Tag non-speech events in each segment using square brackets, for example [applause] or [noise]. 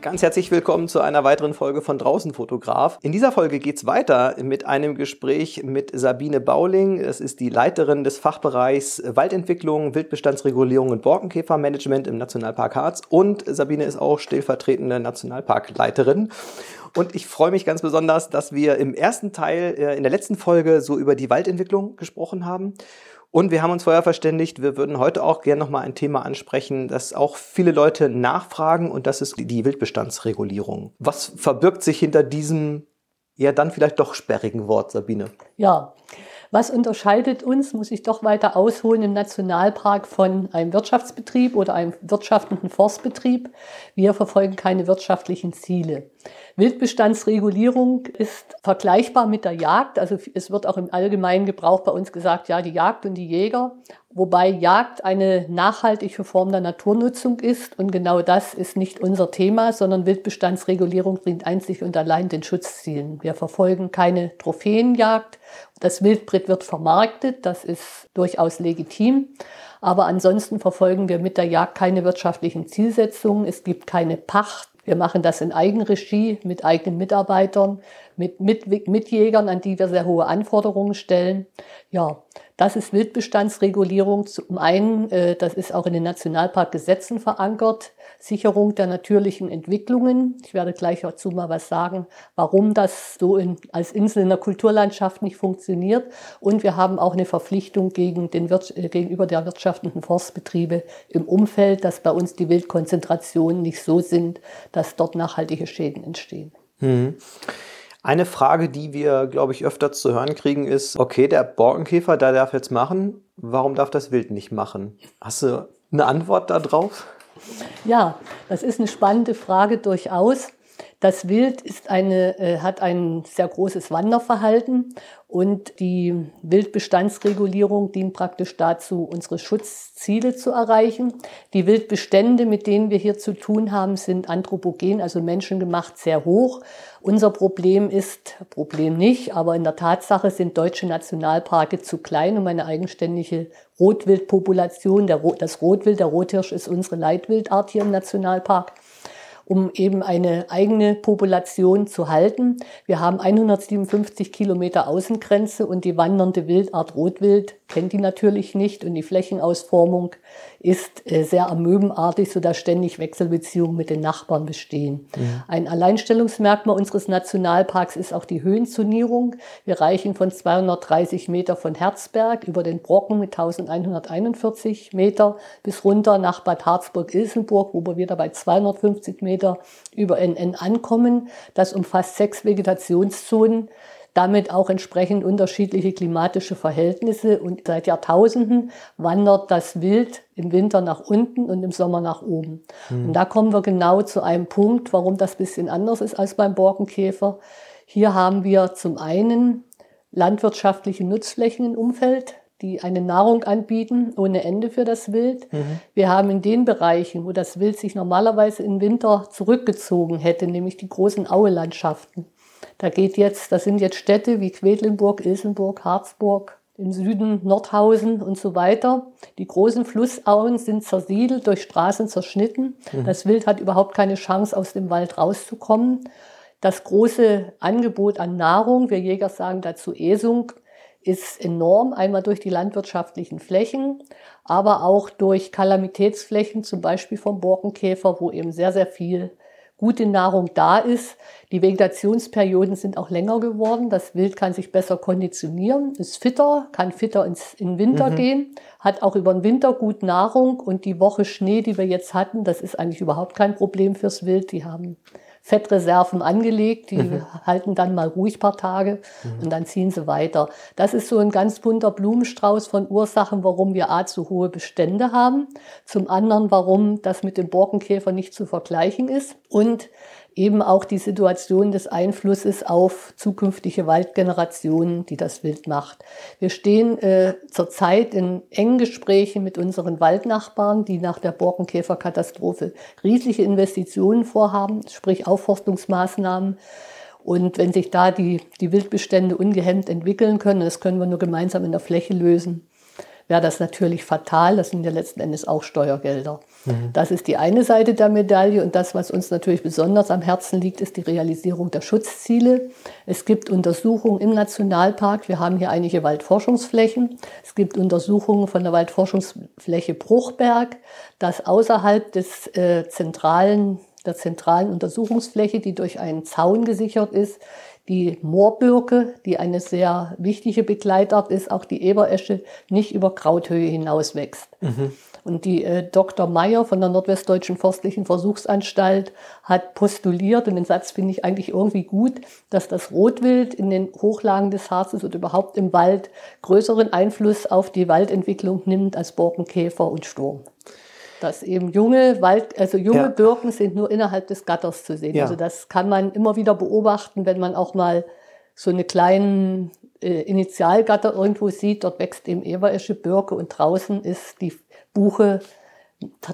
Ganz herzlich willkommen zu einer weiteren Folge von Draußen Fotograf. In dieser Folge geht es weiter mit einem Gespräch mit Sabine Bauling. Es ist die Leiterin des Fachbereichs Waldentwicklung, Wildbestandsregulierung und Borkenkäfermanagement im Nationalpark Harz. Und Sabine ist auch stellvertretende Nationalparkleiterin. Und ich freue mich ganz besonders, dass wir im ersten Teil, äh, in der letzten Folge, so über die Waldentwicklung gesprochen haben. Und wir haben uns vorher verständigt, wir würden heute auch gerne nochmal ein Thema ansprechen, das auch viele Leute nachfragen und das ist die Wildbestandsregulierung. Was verbirgt sich hinter diesem ja dann vielleicht doch sperrigen Wort, Sabine? Ja, was unterscheidet uns, muss ich doch weiter ausholen, im Nationalpark von einem Wirtschaftsbetrieb oder einem wirtschaftenden Forstbetrieb? Wir verfolgen keine wirtschaftlichen Ziele. Wildbestandsregulierung ist vergleichbar mit der Jagd. Also es wird auch im allgemeinen Gebrauch bei uns gesagt, ja, die Jagd und die Jäger. Wobei Jagd eine nachhaltige Form der Naturnutzung ist. Und genau das ist nicht unser Thema, sondern Wildbestandsregulierung dient einzig und allein den Schutzzielen. Wir verfolgen keine Trophäenjagd. Das Wildbret wird vermarktet. Das ist durchaus legitim. Aber ansonsten verfolgen wir mit der Jagd keine wirtschaftlichen Zielsetzungen. Es gibt keine Pacht. Wir machen das in Eigenregie mit eigenen Mitarbeitern, mit, mit Mitjägern, an die wir sehr hohe Anforderungen stellen. Ja, das ist Wildbestandsregulierung. Zum einen, äh, das ist auch in den Nationalparkgesetzen verankert, Sicherung der natürlichen Entwicklungen. Ich werde gleich dazu mal was sagen, warum das so in, als Insel in der Kulturlandschaft nicht funktioniert. Und wir haben auch eine Verpflichtung gegen den, äh, gegenüber der wirtschaftenden Forstbetriebe im Umfeld, dass bei uns die Wildkonzentrationen nicht so sind, dass dort nachhaltige Schäden entstehen. Mhm. Eine Frage, die wir, glaube ich, öfter zu hören kriegen, ist, okay, der Borkenkäfer, der darf jetzt machen, warum darf das Wild nicht machen? Hast du eine Antwort darauf? Ja, das ist eine spannende Frage durchaus. Das Wild ist eine, äh, hat ein sehr großes Wanderverhalten und die Wildbestandsregulierung dient praktisch dazu, unsere Schutzziele zu erreichen. Die Wildbestände, mit denen wir hier zu tun haben, sind anthropogen, also menschengemacht, sehr hoch. Unser Problem ist, Problem nicht, aber in der Tatsache sind deutsche Nationalparke zu klein, um eine eigenständige Rotwildpopulation, der, das Rotwild, der Rothirsch ist unsere Leitwildart hier im Nationalpark, um eben eine eigene Population zu halten. Wir haben 157 Kilometer Außengrenze und die wandernde Wildart Rotwild kennt die natürlich nicht und die Flächenausformung ist äh, sehr amöbenartig, sodass ständig Wechselbeziehungen mit den Nachbarn bestehen. Mhm. Ein Alleinstellungsmerkmal unseres Nationalparks ist auch die Höhenzonierung. Wir reichen von 230 Meter von Herzberg über den Brocken mit 1141 Meter bis runter nach Bad Harzburg-Ilsenburg, wo wir wieder bei 250 Meter über NN ankommen. Das umfasst sechs Vegetationszonen damit auch entsprechend unterschiedliche klimatische Verhältnisse. Und seit Jahrtausenden wandert das Wild im Winter nach unten und im Sommer nach oben. Mhm. Und da kommen wir genau zu einem Punkt, warum das bisschen anders ist als beim Borkenkäfer. Hier haben wir zum einen landwirtschaftliche Nutzflächen im Umfeld, die eine Nahrung anbieten ohne Ende für das Wild. Mhm. Wir haben in den Bereichen, wo das Wild sich normalerweise im Winter zurückgezogen hätte, nämlich die großen Auelandschaften, da geht jetzt, das sind jetzt Städte wie Quedlinburg, Ilsenburg, Harzburg, im Süden Nordhausen und so weiter. Die großen Flussauen sind zersiedelt, durch Straßen zerschnitten. Mhm. Das Wild hat überhaupt keine Chance, aus dem Wald rauszukommen. Das große Angebot an Nahrung, wir Jäger sagen dazu Esung, ist enorm. Einmal durch die landwirtschaftlichen Flächen, aber auch durch Kalamitätsflächen, zum Beispiel vom Borkenkäfer, wo eben sehr, sehr viel gute Nahrung da ist. Die Vegetationsperioden sind auch länger geworden. Das Wild kann sich besser konditionieren, ist fitter, kann fitter ins, in den Winter mhm. gehen, hat auch über den Winter gut Nahrung und die Woche Schnee, die wir jetzt hatten, das ist eigentlich überhaupt kein Problem fürs Wild. Die haben Fettreserven angelegt, die mhm. halten dann mal ruhig paar Tage mhm. und dann ziehen sie weiter. Das ist so ein ganz bunter Blumenstrauß von Ursachen, warum wir A zu hohe Bestände haben, zum anderen, warum das mit dem Borkenkäfer nicht zu vergleichen ist und eben auch die Situation des Einflusses auf zukünftige Waldgenerationen, die das Wild macht. Wir stehen äh, zurzeit in engen Gesprächen mit unseren Waldnachbarn, die nach der Borkenkäferkatastrophe riesige Investitionen vorhaben, sprich Aufforstungsmaßnahmen. Und wenn sich da die, die Wildbestände ungehemmt entwickeln können, das können wir nur gemeinsam in der Fläche lösen, wäre das natürlich fatal. Das sind ja letzten Endes auch Steuergelder. Mhm. Das ist die eine Seite der Medaille. Und das, was uns natürlich besonders am Herzen liegt, ist die Realisierung der Schutzziele. Es gibt Untersuchungen im Nationalpark. Wir haben hier einige Waldforschungsflächen. Es gibt Untersuchungen von der Waldforschungsfläche Bruchberg, das außerhalb des äh, zentralen der zentralen Untersuchungsfläche, die durch einen Zaun gesichert ist, die Moorbirke, die eine sehr wichtige Begleitart ist, auch die Eberesche, nicht über Krauthöhe hinaus wächst. Mhm. Und die äh, Dr. Meyer von der Nordwestdeutschen Forstlichen Versuchsanstalt hat postuliert, und den Satz finde ich eigentlich irgendwie gut, dass das Rotwild in den Hochlagen des Harzes und überhaupt im Wald größeren Einfluss auf die Waldentwicklung nimmt als Borkenkäfer und Sturm dass eben junge Wald, also junge ja. Birken sind nur innerhalb des Gatters zu sehen. Ja. Also das kann man immer wieder beobachten, wenn man auch mal so eine kleinen äh, Initialgatter irgendwo sieht. Dort wächst eben Eberesche Birke und draußen ist die Buche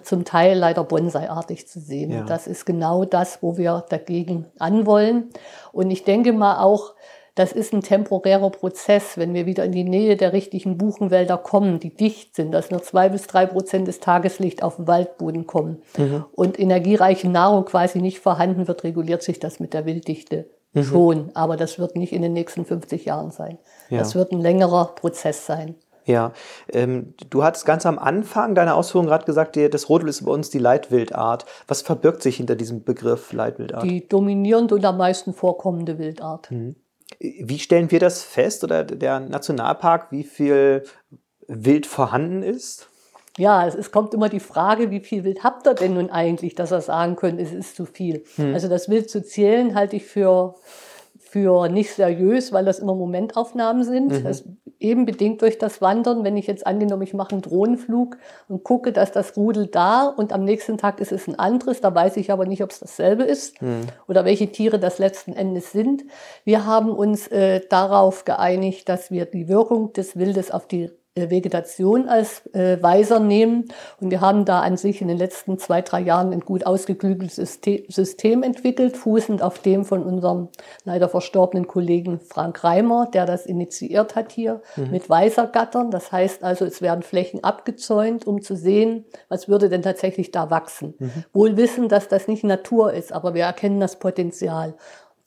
zum Teil leider bonsaiartig zu sehen. Ja. Das ist genau das, wo wir dagegen anwollen. Und ich denke mal auch, das ist ein temporärer Prozess, wenn wir wieder in die Nähe der richtigen Buchenwälder kommen, die dicht sind, dass nur zwei bis drei Prozent des Tageslicht auf den Waldboden kommen mhm. und energiereiche Nahrung quasi nicht vorhanden wird, reguliert sich das mit der Wilddichte mhm. schon. Aber das wird nicht in den nächsten 50 Jahren sein. Ja. Das wird ein längerer Prozess sein. Ja, ähm, du hattest ganz am Anfang deiner Ausführung gerade gesagt, das Rotwild ist bei uns die Leitwildart. Was verbirgt sich hinter diesem Begriff Leitwildart? Die dominierende und am meisten vorkommende Wildart. Mhm. Wie stellen wir das fest oder der Nationalpark, wie viel Wild vorhanden ist? Ja, es, es, kommt immer die Frage, wie viel Wild habt ihr denn nun eigentlich, dass ihr sagen könnt, es ist zu viel. Hm. Also das Wild zu zählen halte ich für für nicht seriös, weil das immer Momentaufnahmen sind. Mhm. Das eben bedingt durch das Wandern. Wenn ich jetzt angenommen, ich mache einen Drohnenflug und gucke, dass das Rudel da und am nächsten Tag ist es ein anderes, da weiß ich aber nicht, ob es dasselbe ist mhm. oder welche Tiere das letzten Endes sind. Wir haben uns äh, darauf geeinigt, dass wir die Wirkung des Wildes auf die Vegetation als äh, Weiser nehmen. Und wir haben da an sich in den letzten zwei, drei Jahren ein gut ausgeklügeltes System, System entwickelt, fußend auf dem von unserem leider verstorbenen Kollegen Frank Reimer, der das initiiert hat hier mhm. mit Weisergattern. Das heißt also, es werden Flächen abgezäunt, um zu sehen, was würde denn tatsächlich da wachsen. Mhm. Wohl wissen, dass das nicht Natur ist, aber wir erkennen das Potenzial.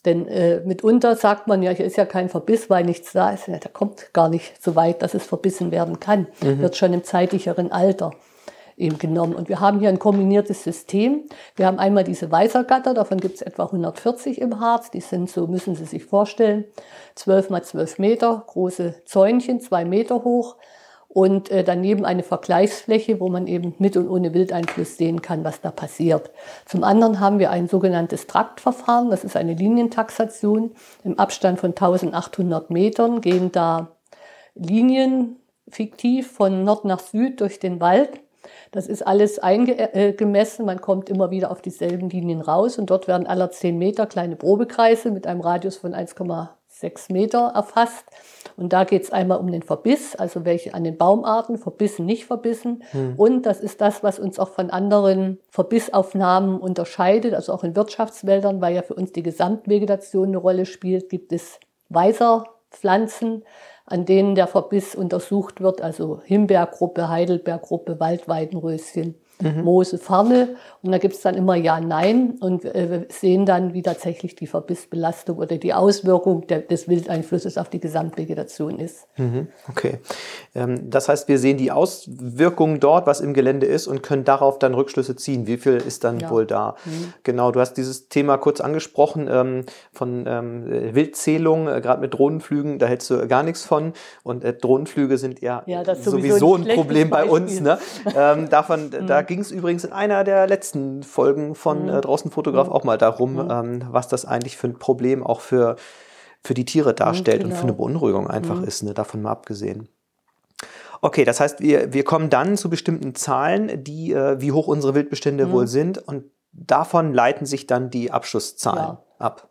Denn äh, mitunter sagt man ja, hier ist ja kein Verbiss, weil nichts da ist. Ja, der kommt gar nicht so weit, dass es verbissen werden kann. Mhm. Wird schon im zeitlicheren Alter eben genommen. Und wir haben hier ein kombiniertes System. Wir haben einmal diese Weißergatter, davon gibt es etwa 140 im Harz. Die sind so, müssen Sie sich vorstellen, 12 mal 12 Meter, große Zäunchen, zwei Meter hoch und äh, daneben eine Vergleichsfläche, wo man eben mit und ohne Wildeinfluss sehen kann, was da passiert. Zum anderen haben wir ein sogenanntes Traktverfahren, das ist eine Linientaxation. Im Abstand von 1800 Metern gehen da Linien fiktiv von Nord nach Süd durch den Wald. Das ist alles eingemessen, man kommt immer wieder auf dieselben Linien raus und dort werden aller 10 Meter kleine Probekreise mit einem Radius von 1,6 Meter erfasst. Und da geht es einmal um den Verbiss, also welche an den Baumarten, verbissen, nicht verbissen. Hm. Und das ist das, was uns auch von anderen Verbissaufnahmen unterscheidet, also auch in Wirtschaftswäldern, weil ja für uns die Gesamtvegetation eine Rolle spielt, gibt es Weiserpflanzen, an denen der Verbiss untersucht wird, also Himbeergruppe, Heidelbeergruppe, Waldweidenröschen mhm. Moose, Farne. Und da gibt es dann immer Ja, Nein. Und äh, wir sehen dann, wie tatsächlich die Verbissbelastung oder die Auswirkung der, des Wildeinflusses auf die Gesamtvegetation ist. Mhm. Okay. Ähm, das heißt, wir sehen die Auswirkungen dort, was im Gelände ist, und können darauf dann Rückschlüsse ziehen. Wie viel ist dann ja. wohl da? Mhm. Genau, du hast dieses Thema kurz angesprochen ähm, von ähm, Wildzählung, äh, gerade mit Drohnenflügen, da hältst du gar nichts von. Und äh, Drohnenflüge sind ja, ja sowieso, sowieso ein, ein Problem bei uns. Ne? Ähm, davon, [laughs] da ging es übrigens in einer der letzten Folgen von mhm. äh, Draußen Fotograf mhm. auch mal darum, mhm. ähm, was das eigentlich für ein Problem auch für, für die Tiere darstellt genau. und für eine genau. Beunruhigung einfach mhm. ist, ne, davon mal abgesehen. Okay, das heißt, wir, wir kommen dann zu bestimmten Zahlen, die, äh, wie hoch unsere Wildbestände mhm. wohl sind und davon leiten sich dann die Abschusszahlen ja. ab.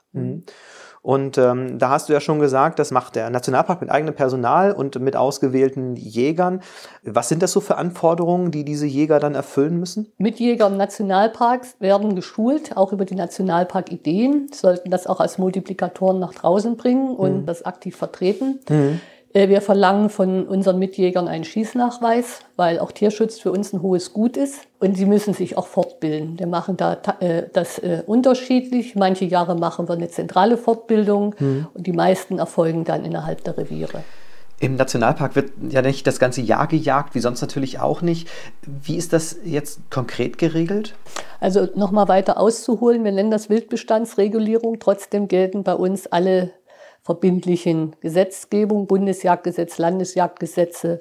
Und ähm, da hast du ja schon gesagt, das macht der Nationalpark mit eigenem Personal und mit ausgewählten Jägern. Was sind das so für Anforderungen, die diese Jäger dann erfüllen müssen? Mitjäger im Nationalpark werden geschult, auch über die Nationalpark-Ideen, sollten das auch als Multiplikatoren nach draußen bringen und mhm. das aktiv vertreten. Mhm. Äh, wir verlangen von unseren Mitjägern einen Schießnachweis, weil auch Tierschutz für uns ein hohes Gut ist. Und sie müssen sich auch fortbilden. Wir machen da äh, das äh, unterschiedlich. Manche Jahre machen wir eine zentrale Fortbildung mhm. und die meisten erfolgen dann innerhalb der Reviere. Im Nationalpark wird ja nicht das ganze Jahr gejagt, wie sonst natürlich auch nicht. Wie ist das jetzt konkret geregelt? Also nochmal weiter auszuholen, wir nennen das Wildbestandsregulierung. Trotzdem gelten bei uns alle verbindlichen Gesetzgebung, Bundesjagdgesetz, Landesjagdgesetze,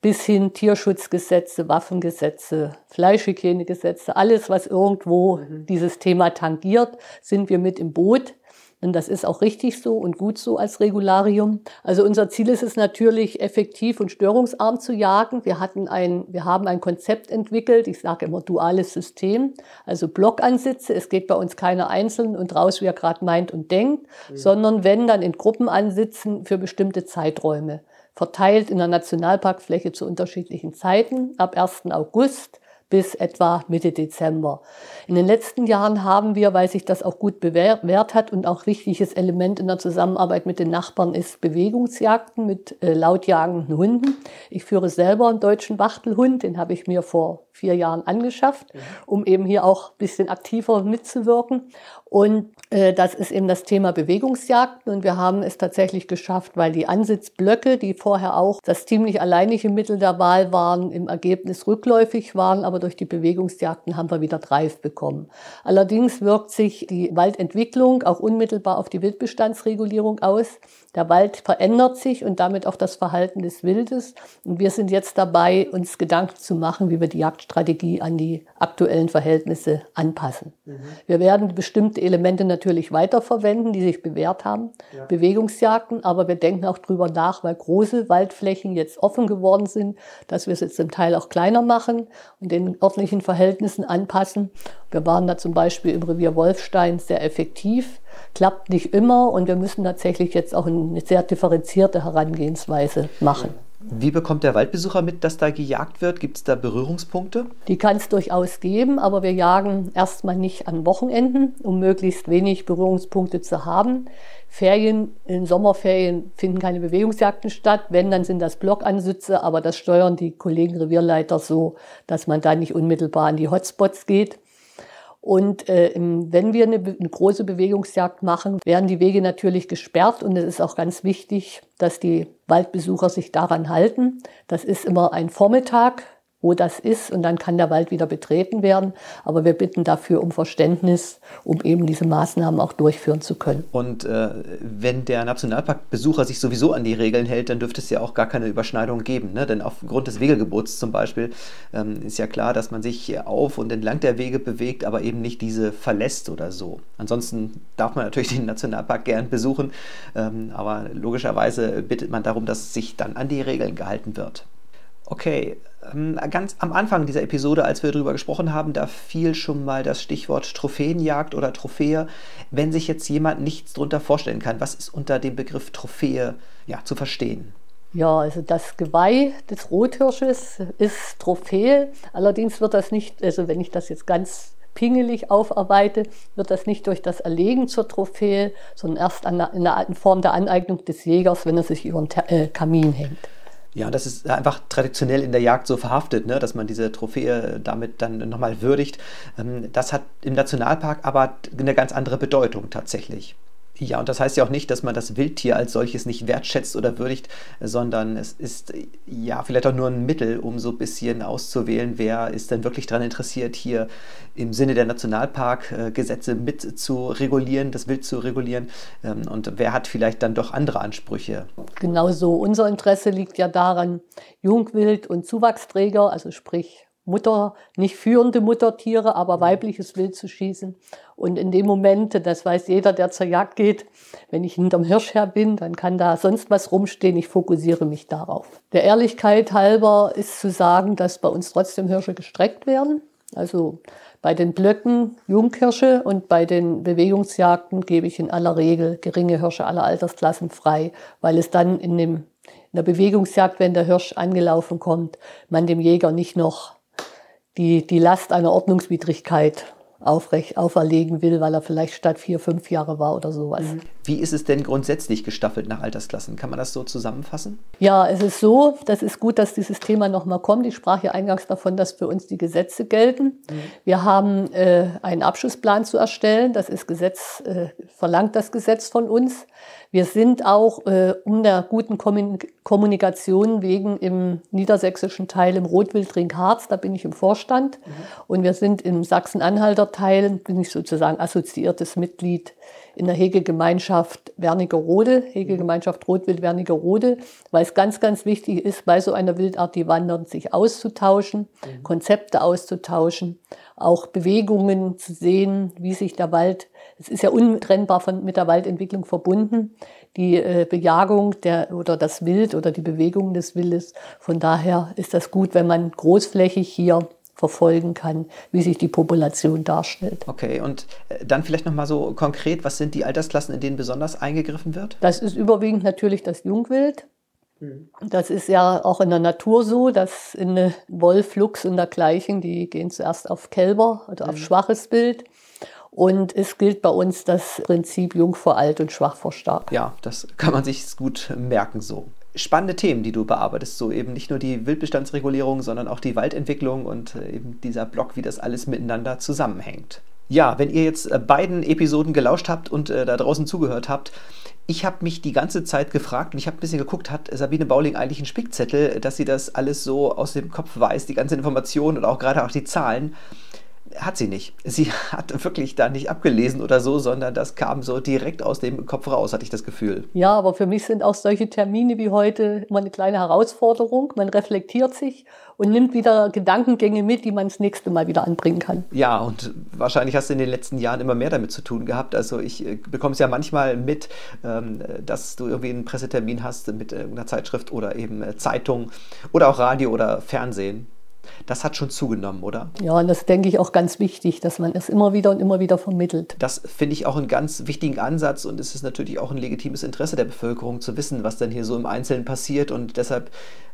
bis hin Tierschutzgesetze, Waffengesetze, Fleischhygienegesetze, alles, was irgendwo dieses Thema tangiert, sind wir mit im Boot. Und das ist auch richtig so und gut so als Regularium. Also unser Ziel ist es natürlich, effektiv und störungsarm zu jagen. Wir, hatten ein, wir haben ein Konzept entwickelt, ich sage immer duales System, also Blockansitze. Es geht bei uns keiner einzeln und raus, wie er gerade meint und denkt, mhm. sondern wenn, dann in Gruppen ansitzen für bestimmte Zeiträume. Verteilt in der Nationalparkfläche zu unterschiedlichen Zeiten, ab 1. August bis etwa Mitte Dezember. In den letzten Jahren haben wir, weil sich das auch gut bewährt hat und auch wichtiges Element in der Zusammenarbeit mit den Nachbarn ist, Bewegungsjagden mit äh, lautjagenden Hunden. Ich führe selber einen deutschen Wachtelhund, den habe ich mir vor vier Jahren angeschafft, um eben hier auch ein bisschen aktiver mitzuwirken. Und äh, das ist eben das Thema Bewegungsjagden. Und wir haben es tatsächlich geschafft, weil die Ansitzblöcke, die vorher auch das ziemlich alleinige Mittel der Wahl waren, im Ergebnis rückläufig waren. Aber durch die Bewegungsjagden haben wir wieder Dreif bekommen. Allerdings wirkt sich die Waldentwicklung auch unmittelbar auf die Wildbestandsregulierung aus. Der Wald verändert sich und damit auch das Verhalten des Wildes. Und wir sind jetzt dabei, uns Gedanken zu machen, wie wir die Jagdstrategie an die aktuellen Verhältnisse anpassen. Mhm. Wir werden bestimmte Elemente natürlich weiterverwenden, die sich bewährt haben, ja. Bewegungsjagden, aber wir denken auch drüber nach, weil große Waldflächen jetzt offen geworden sind, dass wir es jetzt zum Teil auch kleiner machen und den örtlichen Verhältnissen anpassen. Wir waren da zum Beispiel im Revier Wolfstein sehr effektiv klappt nicht immer und wir müssen tatsächlich jetzt auch eine sehr differenzierte Herangehensweise machen. Wie bekommt der Waldbesucher mit, dass da gejagt wird? Gibt es da Berührungspunkte? Die kann es durchaus geben, aber wir jagen erstmal nicht an Wochenenden, um möglichst wenig Berührungspunkte zu haben. Ferien, in Sommerferien finden keine Bewegungsjagden statt. Wenn, dann sind das Blockansitze, aber das steuern die Kollegen Revierleiter so, dass man da nicht unmittelbar an die Hotspots geht. Und äh, wenn wir eine, eine, große Bewegungsjagd machen, werden die Wege natürlich gesperrt. Und es ist auch ganz wichtig, dass die Waldbesucher sich daran halten. Das ist immer ein Vormittag, wo das ist und dann kann der Wald wieder betreten werden. Aber wir bitten dafür um Verständnis, um eben diese Maßnahmen auch durchführen zu können. Und äh, wenn der Nationalparkbesucher sich sowieso an die Regeln hält, dann dürfte es ja auch gar keine Überschneidung geben. Ne? Denn aufgrund des Wegelgebots zum Beispiel ähm, ist ja klar, dass man sich auf und entlang der Wege bewegt, aber eben nicht diese verlässt oder so. Ansonsten darf man natürlich den Nationalpark gern besuchen, ähm, aber logischerweise bittet man darum, dass sich dann an die Regeln gehalten wird. Okay, ähm, ganz am Anfang dieser Episode, als wir darüber gesprochen haben, da fiel schon mal das Stichwort Trophäenjagd oder Trophäe. Wenn sich jetzt jemand nichts darunter vorstellen kann, was ist unter dem Begriff Trophäe ja, zu verstehen? Ja, also das Geweih des Rothirsches ist Trophäe. Allerdings wird das nicht, also wenn ich das jetzt ganz pingelig aufarbeite, wird das nicht durch das Erlegen zur Trophäe, sondern erst in der Form der Aneignung des Jägers, wenn er sich über den äh, Kamin hängt. Ja, das ist einfach traditionell in der Jagd so verhaftet, ne, dass man diese Trophäe damit dann nochmal würdigt. Ähm, das hat im Nationalpark aber eine ganz andere Bedeutung tatsächlich. Ja, und das heißt ja auch nicht, dass man das Wildtier als solches nicht wertschätzt oder würdigt, sondern es ist ja vielleicht auch nur ein Mittel, um so ein bisschen auszuwählen, wer ist denn wirklich daran interessiert, hier im Sinne der Nationalparkgesetze mit zu regulieren, das Wild zu regulieren ähm, und wer hat vielleicht dann doch andere Ansprüche. Genau so. Unser Interesse liegt ja daran, Jungwild und Zuwachsträger, also sprich Mutter, nicht führende Muttertiere, aber mhm. weibliches Wild zu schießen. Und in dem Moment, das weiß jeder, der zur Jagd geht, wenn ich hinterm Hirsch her bin, dann kann da sonst was rumstehen. Ich fokussiere mich darauf. Der Ehrlichkeit halber ist zu sagen, dass bei uns trotzdem Hirsche gestreckt werden. Also bei den Blöcken Junghirsche und bei den Bewegungsjagden gebe ich in aller Regel geringe Hirsche aller Altersklassen frei, weil es dann in, dem, in der Bewegungsjagd, wenn der Hirsch angelaufen kommt, man dem Jäger nicht noch die, die Last einer Ordnungswidrigkeit aufrecht auferlegen will, weil er vielleicht statt vier, fünf Jahre war oder sowas. Mhm. Wie ist es denn grundsätzlich gestaffelt nach Altersklassen? Kann man das so zusammenfassen? Ja, es ist so, das ist gut, dass dieses Thema nochmal kommt. Ich sprach ja eingangs davon, dass für uns die Gesetze gelten. Mhm. Wir haben äh, einen Abschlussplan zu erstellen. Das ist Gesetz, äh, verlangt das Gesetz von uns. Wir sind auch äh, um der guten Kommunikation wegen im niedersächsischen Teil im Rotwildring Harz, da bin ich im Vorstand. Mhm. Und wir sind im Sachsen-Anhalter Teil, bin ich sozusagen assoziiertes Mitglied in der Hegegemeinschaft Wernigerode, Hegegemeinschaft Rotwild Wernigerode, weil es ganz, ganz wichtig ist, bei so einer Wildart, die wandern, sich auszutauschen, mhm. Konzepte auszutauschen, auch Bewegungen zu sehen, wie sich der Wald es ist ja untrennbar von, mit der Waldentwicklung verbunden, die äh, Bejagung der, oder das Wild oder die Bewegung des Wildes. Von daher ist das gut, wenn man großflächig hier verfolgen kann, wie sich die Population darstellt. Okay, und äh, dann vielleicht noch mal so konkret, was sind die Altersklassen, in denen besonders eingegriffen wird? Das ist überwiegend natürlich das Jungwild. Mhm. Das ist ja auch in der Natur so, dass in Wolf, Luchs und dergleichen, die gehen zuerst auf Kälber oder auf mhm. schwaches Bild. Und es gilt bei uns das Prinzip jung vor alt und schwach vor stark. Ja, das kann man sich gut merken so. Spannende Themen, die du bearbeitest, so eben nicht nur die Wildbestandsregulierung, sondern auch die Waldentwicklung und äh, eben dieser Block, wie das alles miteinander zusammenhängt. Ja, wenn ihr jetzt äh, beiden Episoden gelauscht habt und äh, da draußen zugehört habt, ich habe mich die ganze Zeit gefragt und ich habe ein bisschen geguckt, hat Sabine Bauling eigentlich einen Spickzettel, dass sie das alles so aus dem Kopf weiß, die ganze Information und auch gerade auch die Zahlen hat sie nicht. Sie hat wirklich da nicht abgelesen oder so, sondern das kam so direkt aus dem Kopf raus, hatte ich das Gefühl. Ja, aber für mich sind auch solche Termine wie heute immer eine kleine Herausforderung. Man reflektiert sich und nimmt wieder Gedankengänge mit, die man das nächste Mal wieder anbringen kann. Ja, und wahrscheinlich hast du in den letzten Jahren immer mehr damit zu tun gehabt. Also ich äh, bekomme es ja manchmal mit, ähm, dass du irgendwie einen Pressetermin hast mit irgendeiner Zeitschrift oder eben äh, Zeitung oder auch Radio oder Fernsehen. Das hat schon zugenommen, oder? Ja, und das denke ich auch ganz wichtig, dass man es immer wieder und immer wieder vermittelt. Das finde ich auch einen ganz wichtigen Ansatz und es ist natürlich auch ein legitimes Interesse der Bevölkerung zu wissen, was denn hier so im Einzelnen passiert. Und deshalb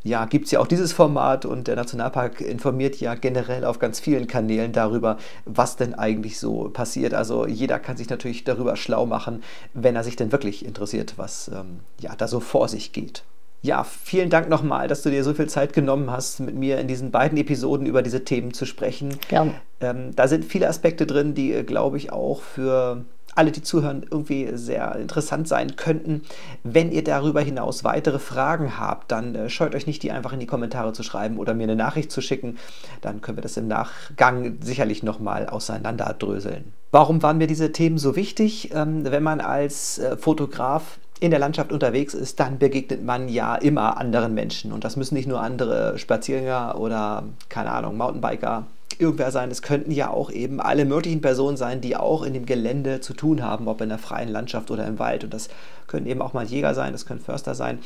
ja, gibt es ja auch dieses Format und der Nationalpark informiert ja generell auf ganz vielen Kanälen darüber, was denn eigentlich so passiert. Also jeder kann sich natürlich darüber schlau machen, wenn er sich denn wirklich interessiert, was ähm, ja, da so vor sich geht. Ja, vielen Dank nochmal, dass du dir so viel Zeit genommen hast, mit mir in diesen beiden Episoden über diese Themen zu sprechen. Gerne. Ähm, da sind viele Aspekte drin, die, äh, glaube ich, auch für alle, die zuhören, irgendwie sehr interessant sein könnten. Wenn ihr darüber hinaus weitere Fragen habt, dann äh, scheut euch nicht, die einfach in die Kommentare zu schreiben oder mir eine Nachricht zu schicken. Dann können wir das im Nachgang sicherlich nochmal auseinanderdröseln. Warum waren mir diese Themen so wichtig? Ähm, wenn man als äh, Fotograf in der Landschaft unterwegs ist, dann begegnet man ja immer anderen Menschen. Und das müssen nicht nur andere Spaziergänger oder, keine Ahnung, Mountainbiker, irgendwer sein. Es könnten ja auch eben alle möglichen Personen sein, die auch in dem Gelände zu tun haben, ob in der freien Landschaft oder im Wald. Und das können eben auch mal Jäger sein, das können Förster sein,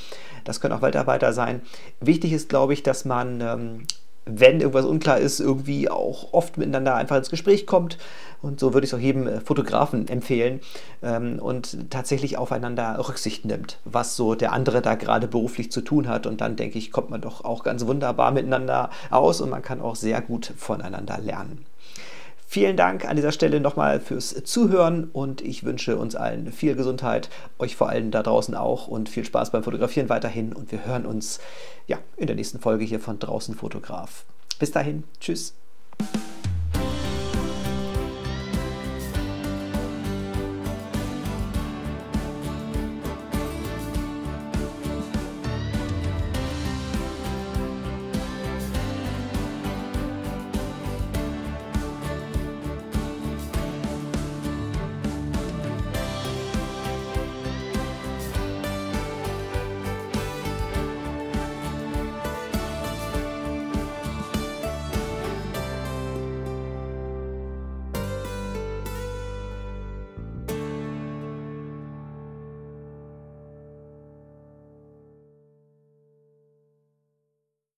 das können auch Waldarbeiter sein. Wichtig ist, glaube ich, dass man ähm, wenn irgendwas unklar ist, irgendwie auch oft miteinander einfach ins Gespräch kommt. Und so würde ich es auch jedem äh, Fotografen empfehlen ähm, und tatsächlich aufeinander Rücksicht nimmt, was so der andere da gerade beruflich zu tun hat. Und dann denke ich, kommt man doch auch ganz wunderbar miteinander aus und man kann auch sehr gut voneinander lernen. Vielen Dank an dieser Stelle nochmal fürs Zuhören und ich wünsche uns allen viel Gesundheit, euch vor allem da draußen auch und viel Spaß beim Fotografieren weiterhin und wir hören uns ja in der nächsten Folge hier von Draußen Fotograf. Bis dahin, tschüss.